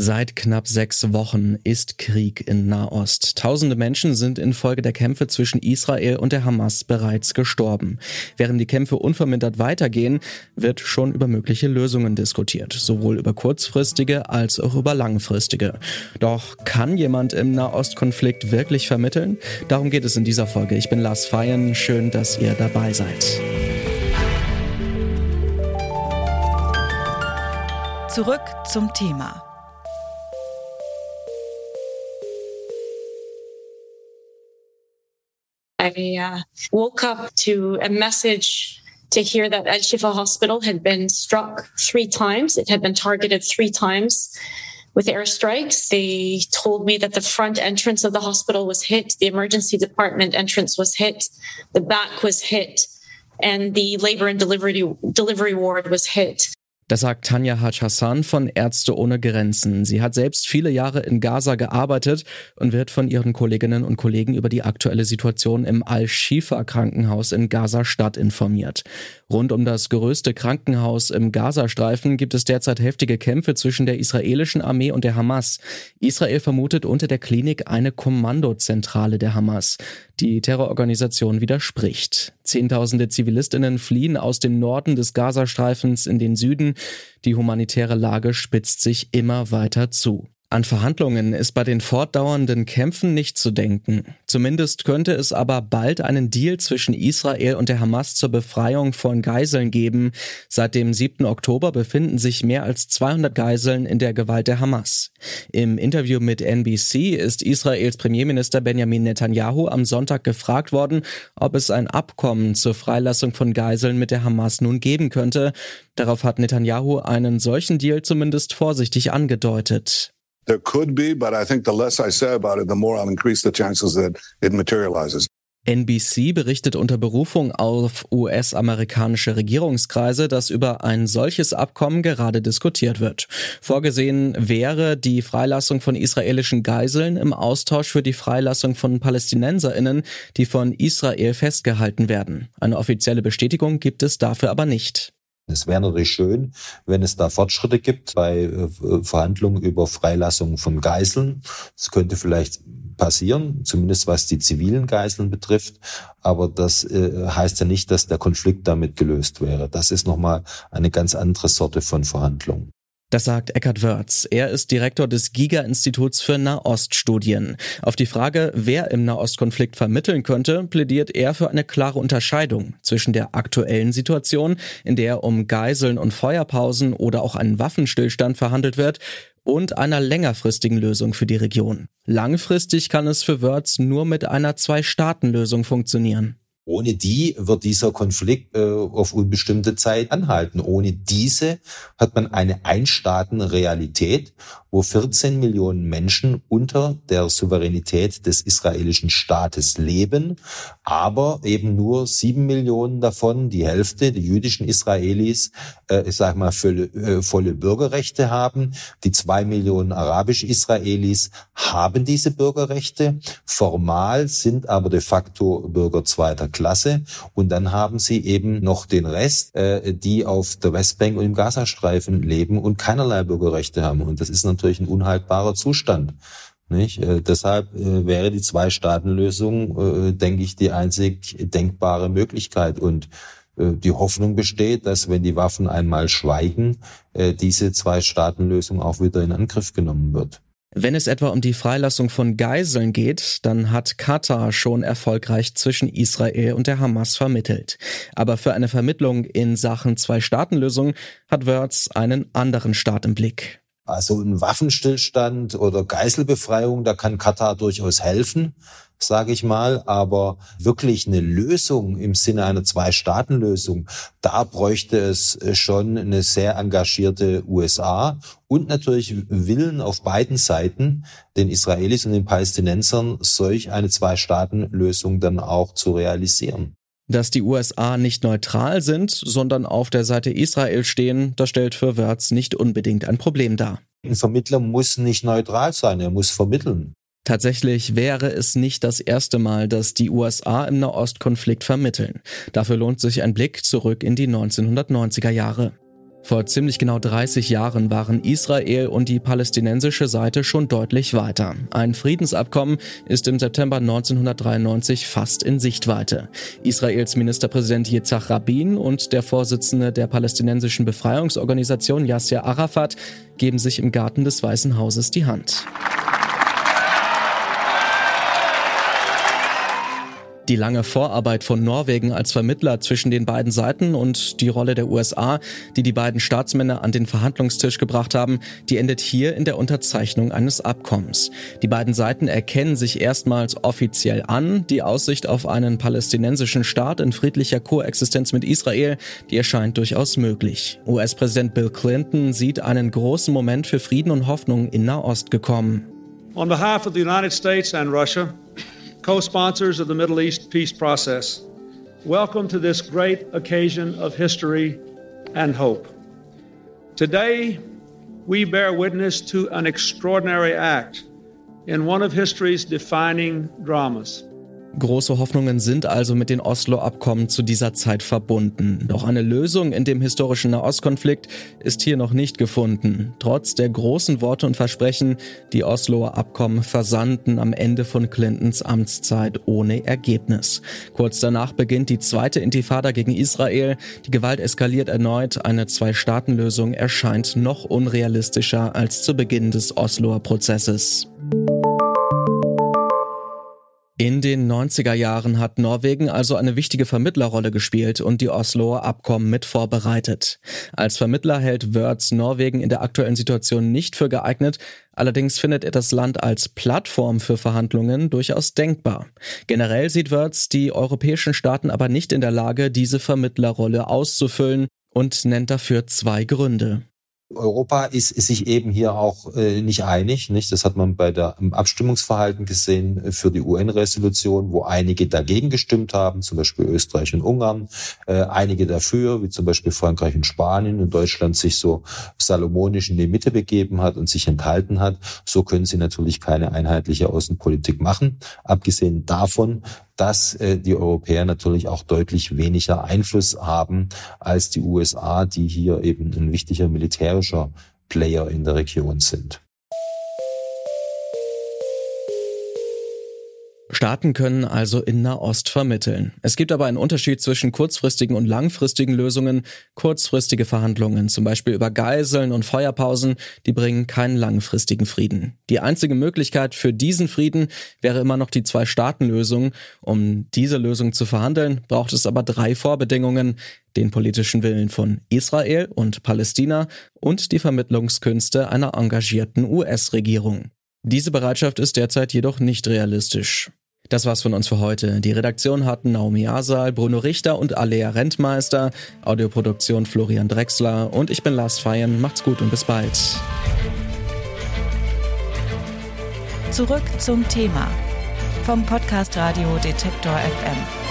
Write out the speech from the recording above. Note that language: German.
Seit knapp sechs Wochen ist Krieg in Nahost. Tausende Menschen sind infolge der Kämpfe zwischen Israel und der Hamas bereits gestorben. Während die Kämpfe unvermindert weitergehen, wird schon über mögliche Lösungen diskutiert, sowohl über kurzfristige als auch über langfristige. Doch kann jemand im Nahostkonflikt wirklich vermitteln? Darum geht es in dieser Folge. Ich bin Lars Feyen. Schön, dass ihr dabei seid. Zurück zum Thema. I uh, woke up to a message to hear that Al Shifa Hospital had been struck three times. It had been targeted three times with airstrikes. They told me that the front entrance of the hospital was hit, the emergency department entrance was hit, the back was hit, and the labor and delivery delivery ward was hit. Das sagt Tanja Haj Hassan von Ärzte ohne Grenzen. Sie hat selbst viele Jahre in Gaza gearbeitet und wird von ihren Kolleginnen und Kollegen über die aktuelle Situation im Al-Shifa Krankenhaus in Gaza-Stadt informiert. Rund um das größte Krankenhaus im Gazastreifen gibt es derzeit heftige Kämpfe zwischen der israelischen Armee und der Hamas. Israel vermutet unter der Klinik eine Kommandozentrale der Hamas. Die Terrororganisation widerspricht. Zehntausende Zivilistinnen fliehen aus dem Norden des Gazastreifens in den Süden. Die humanitäre Lage spitzt sich immer weiter zu. An Verhandlungen ist bei den fortdauernden Kämpfen nicht zu denken. Zumindest könnte es aber bald einen Deal zwischen Israel und der Hamas zur Befreiung von Geiseln geben. Seit dem 7. Oktober befinden sich mehr als 200 Geiseln in der Gewalt der Hamas. Im Interview mit NBC ist Israels Premierminister Benjamin Netanyahu am Sonntag gefragt worden, ob es ein Abkommen zur Freilassung von Geiseln mit der Hamas nun geben könnte. Darauf hat Netanyahu einen solchen Deal zumindest vorsichtig angedeutet. There could be, but I think the less I say about it, the more I'll increase the chances that it materializes. NBC berichtet unter Berufung auf US-amerikanische Regierungskreise, dass über ein solches Abkommen gerade diskutiert wird. Vorgesehen wäre die Freilassung von israelischen Geiseln im Austausch für die Freilassung von Palästinenserinnen, die von Israel festgehalten werden. Eine offizielle Bestätigung gibt es dafür aber nicht. Es wäre natürlich schön, wenn es da Fortschritte gibt bei äh, Verhandlungen über Freilassung von Geiseln. Das könnte vielleicht passieren, zumindest was die zivilen Geiseln betrifft. Aber das äh, heißt ja nicht, dass der Konflikt damit gelöst wäre. Das ist nochmal eine ganz andere Sorte von Verhandlungen. Das sagt Eckhard Wörz. Er ist Direktor des Giga-Instituts für Nahoststudien. Auf die Frage, wer im Nahostkonflikt vermitteln könnte, plädiert er für eine klare Unterscheidung zwischen der aktuellen Situation, in der um Geiseln und Feuerpausen oder auch einen Waffenstillstand verhandelt wird, und einer längerfristigen Lösung für die Region. Langfristig kann es für Wörz nur mit einer Zwei-Staaten-Lösung funktionieren. Ohne die wird dieser Konflikt äh, auf unbestimmte Zeit anhalten. Ohne diese hat man eine Einstaatenrealität, wo 14 Millionen Menschen unter der Souveränität des israelischen Staates leben, aber eben nur sieben Millionen davon, die Hälfte, die jüdischen Israelis, äh, ich sag mal, volle, äh, volle Bürgerrechte haben. Die zwei Millionen arabisch-Israelis haben diese Bürgerrechte. Formal sind aber de facto Bürger zweiter Klasse. Und dann haben sie eben noch den Rest, äh, die auf der Westbank und im Gazastreifen leben und keinerlei Bürgerrechte haben. Und das ist natürlich ein unhaltbarer Zustand. Nicht? Äh, deshalb äh, wäre die Zwei-Staaten-Lösung, äh, denke ich, die einzig denkbare Möglichkeit. Und äh, die Hoffnung besteht, dass wenn die Waffen einmal schweigen, äh, diese Zwei-Staaten-Lösung auch wieder in Angriff genommen wird. Wenn es etwa um die Freilassung von Geiseln geht, dann hat Katar schon erfolgreich zwischen Israel und der Hamas vermittelt. Aber für eine Vermittlung in Sachen Zwei-Staaten-Lösung hat Wörz einen anderen Staat im Blick. Also ein Waffenstillstand oder Geiselbefreiung, da kann Katar durchaus helfen sage ich mal, aber wirklich eine Lösung im Sinne einer Zwei-Staaten-Lösung, da bräuchte es schon eine sehr engagierte USA und natürlich Willen auf beiden Seiten, den Israelis und den Palästinensern, solch eine Zwei-Staaten-Lösung dann auch zu realisieren. Dass die USA nicht neutral sind, sondern auf der Seite Israel stehen, das stellt für Wörz nicht unbedingt ein Problem dar. Ein Vermittler muss nicht neutral sein, er muss vermitteln. Tatsächlich wäre es nicht das erste Mal, dass die USA im Nahostkonflikt vermitteln. Dafür lohnt sich ein Blick zurück in die 1990er Jahre. Vor ziemlich genau 30 Jahren waren Israel und die palästinensische Seite schon deutlich weiter. Ein Friedensabkommen ist im September 1993 fast in Sichtweite. Israels Ministerpräsident Yitzhak Rabin und der Vorsitzende der palästinensischen Befreiungsorganisation Yasser Arafat geben sich im Garten des Weißen Hauses die Hand. Die lange Vorarbeit von Norwegen als Vermittler zwischen den beiden Seiten und die Rolle der USA, die die beiden Staatsmänner an den Verhandlungstisch gebracht haben, die endet hier in der Unterzeichnung eines Abkommens. Die beiden Seiten erkennen sich erstmals offiziell an. Die Aussicht auf einen palästinensischen Staat in friedlicher Koexistenz mit Israel, die erscheint durchaus möglich. US-Präsident Bill Clinton sieht einen großen Moment für Frieden und Hoffnung in Nahost gekommen. On behalf of the United States and Russia, co sponsors of the Middle East peace process. Welcome to this great occasion of history and hope. Today, we bear witness to an extraordinary act in one of history's defining dramas. Große Hoffnungen sind also mit den Oslo-Abkommen zu dieser Zeit verbunden. Doch eine Lösung in dem historischen Nahostkonflikt ist hier noch nicht gefunden. Trotz der großen Worte und Versprechen, die Osloer Abkommen versandten am Ende von Clintons Amtszeit ohne Ergebnis. Kurz danach beginnt die zweite Intifada gegen Israel. Die Gewalt eskaliert erneut. Eine Zwei-Staaten-Lösung erscheint noch unrealistischer als zu Beginn des Osloer Prozesses. In den 90er Jahren hat Norwegen also eine wichtige Vermittlerrolle gespielt und die Osloer Abkommen mit vorbereitet. Als Vermittler hält Wörths Norwegen in der aktuellen Situation nicht für geeignet, allerdings findet er das Land als Plattform für Verhandlungen durchaus denkbar. Generell sieht Wörths die europäischen Staaten aber nicht in der Lage, diese Vermittlerrolle auszufüllen und nennt dafür zwei Gründe. Europa ist, ist sich eben hier auch äh, nicht einig. Nicht? Das hat man bei der im Abstimmungsverhalten gesehen äh, für die UN-Resolution, wo einige dagegen gestimmt haben, zum Beispiel Österreich und Ungarn, äh, einige dafür, wie zum Beispiel Frankreich und Spanien und Deutschland sich so salomonisch in die Mitte begeben hat und sich enthalten hat. So können sie natürlich keine einheitliche Außenpolitik machen. Abgesehen davon dass äh, die Europäer natürlich auch deutlich weniger Einfluss haben als die USA, die hier eben ein wichtiger militärischer Player in der Region sind. Staaten können also in Nahost vermitteln. Es gibt aber einen Unterschied zwischen kurzfristigen und langfristigen Lösungen. Kurzfristige Verhandlungen, zum Beispiel über Geiseln und Feuerpausen, die bringen keinen langfristigen Frieden. Die einzige Möglichkeit für diesen Frieden wäre immer noch die Zwei-Staaten-Lösung. Um diese Lösung zu verhandeln, braucht es aber drei Vorbedingungen. Den politischen Willen von Israel und Palästina und die Vermittlungskünste einer engagierten US-Regierung. Diese Bereitschaft ist derzeit jedoch nicht realistisch. Das war's von uns für heute. Die Redaktion hatten Naomi Asal, Bruno Richter und Alea Rentmeister, Audioproduktion Florian Drexler und ich bin Lars Feyen. Macht's gut und bis bald. Zurück zum Thema vom Podcast Radio Detektor FM.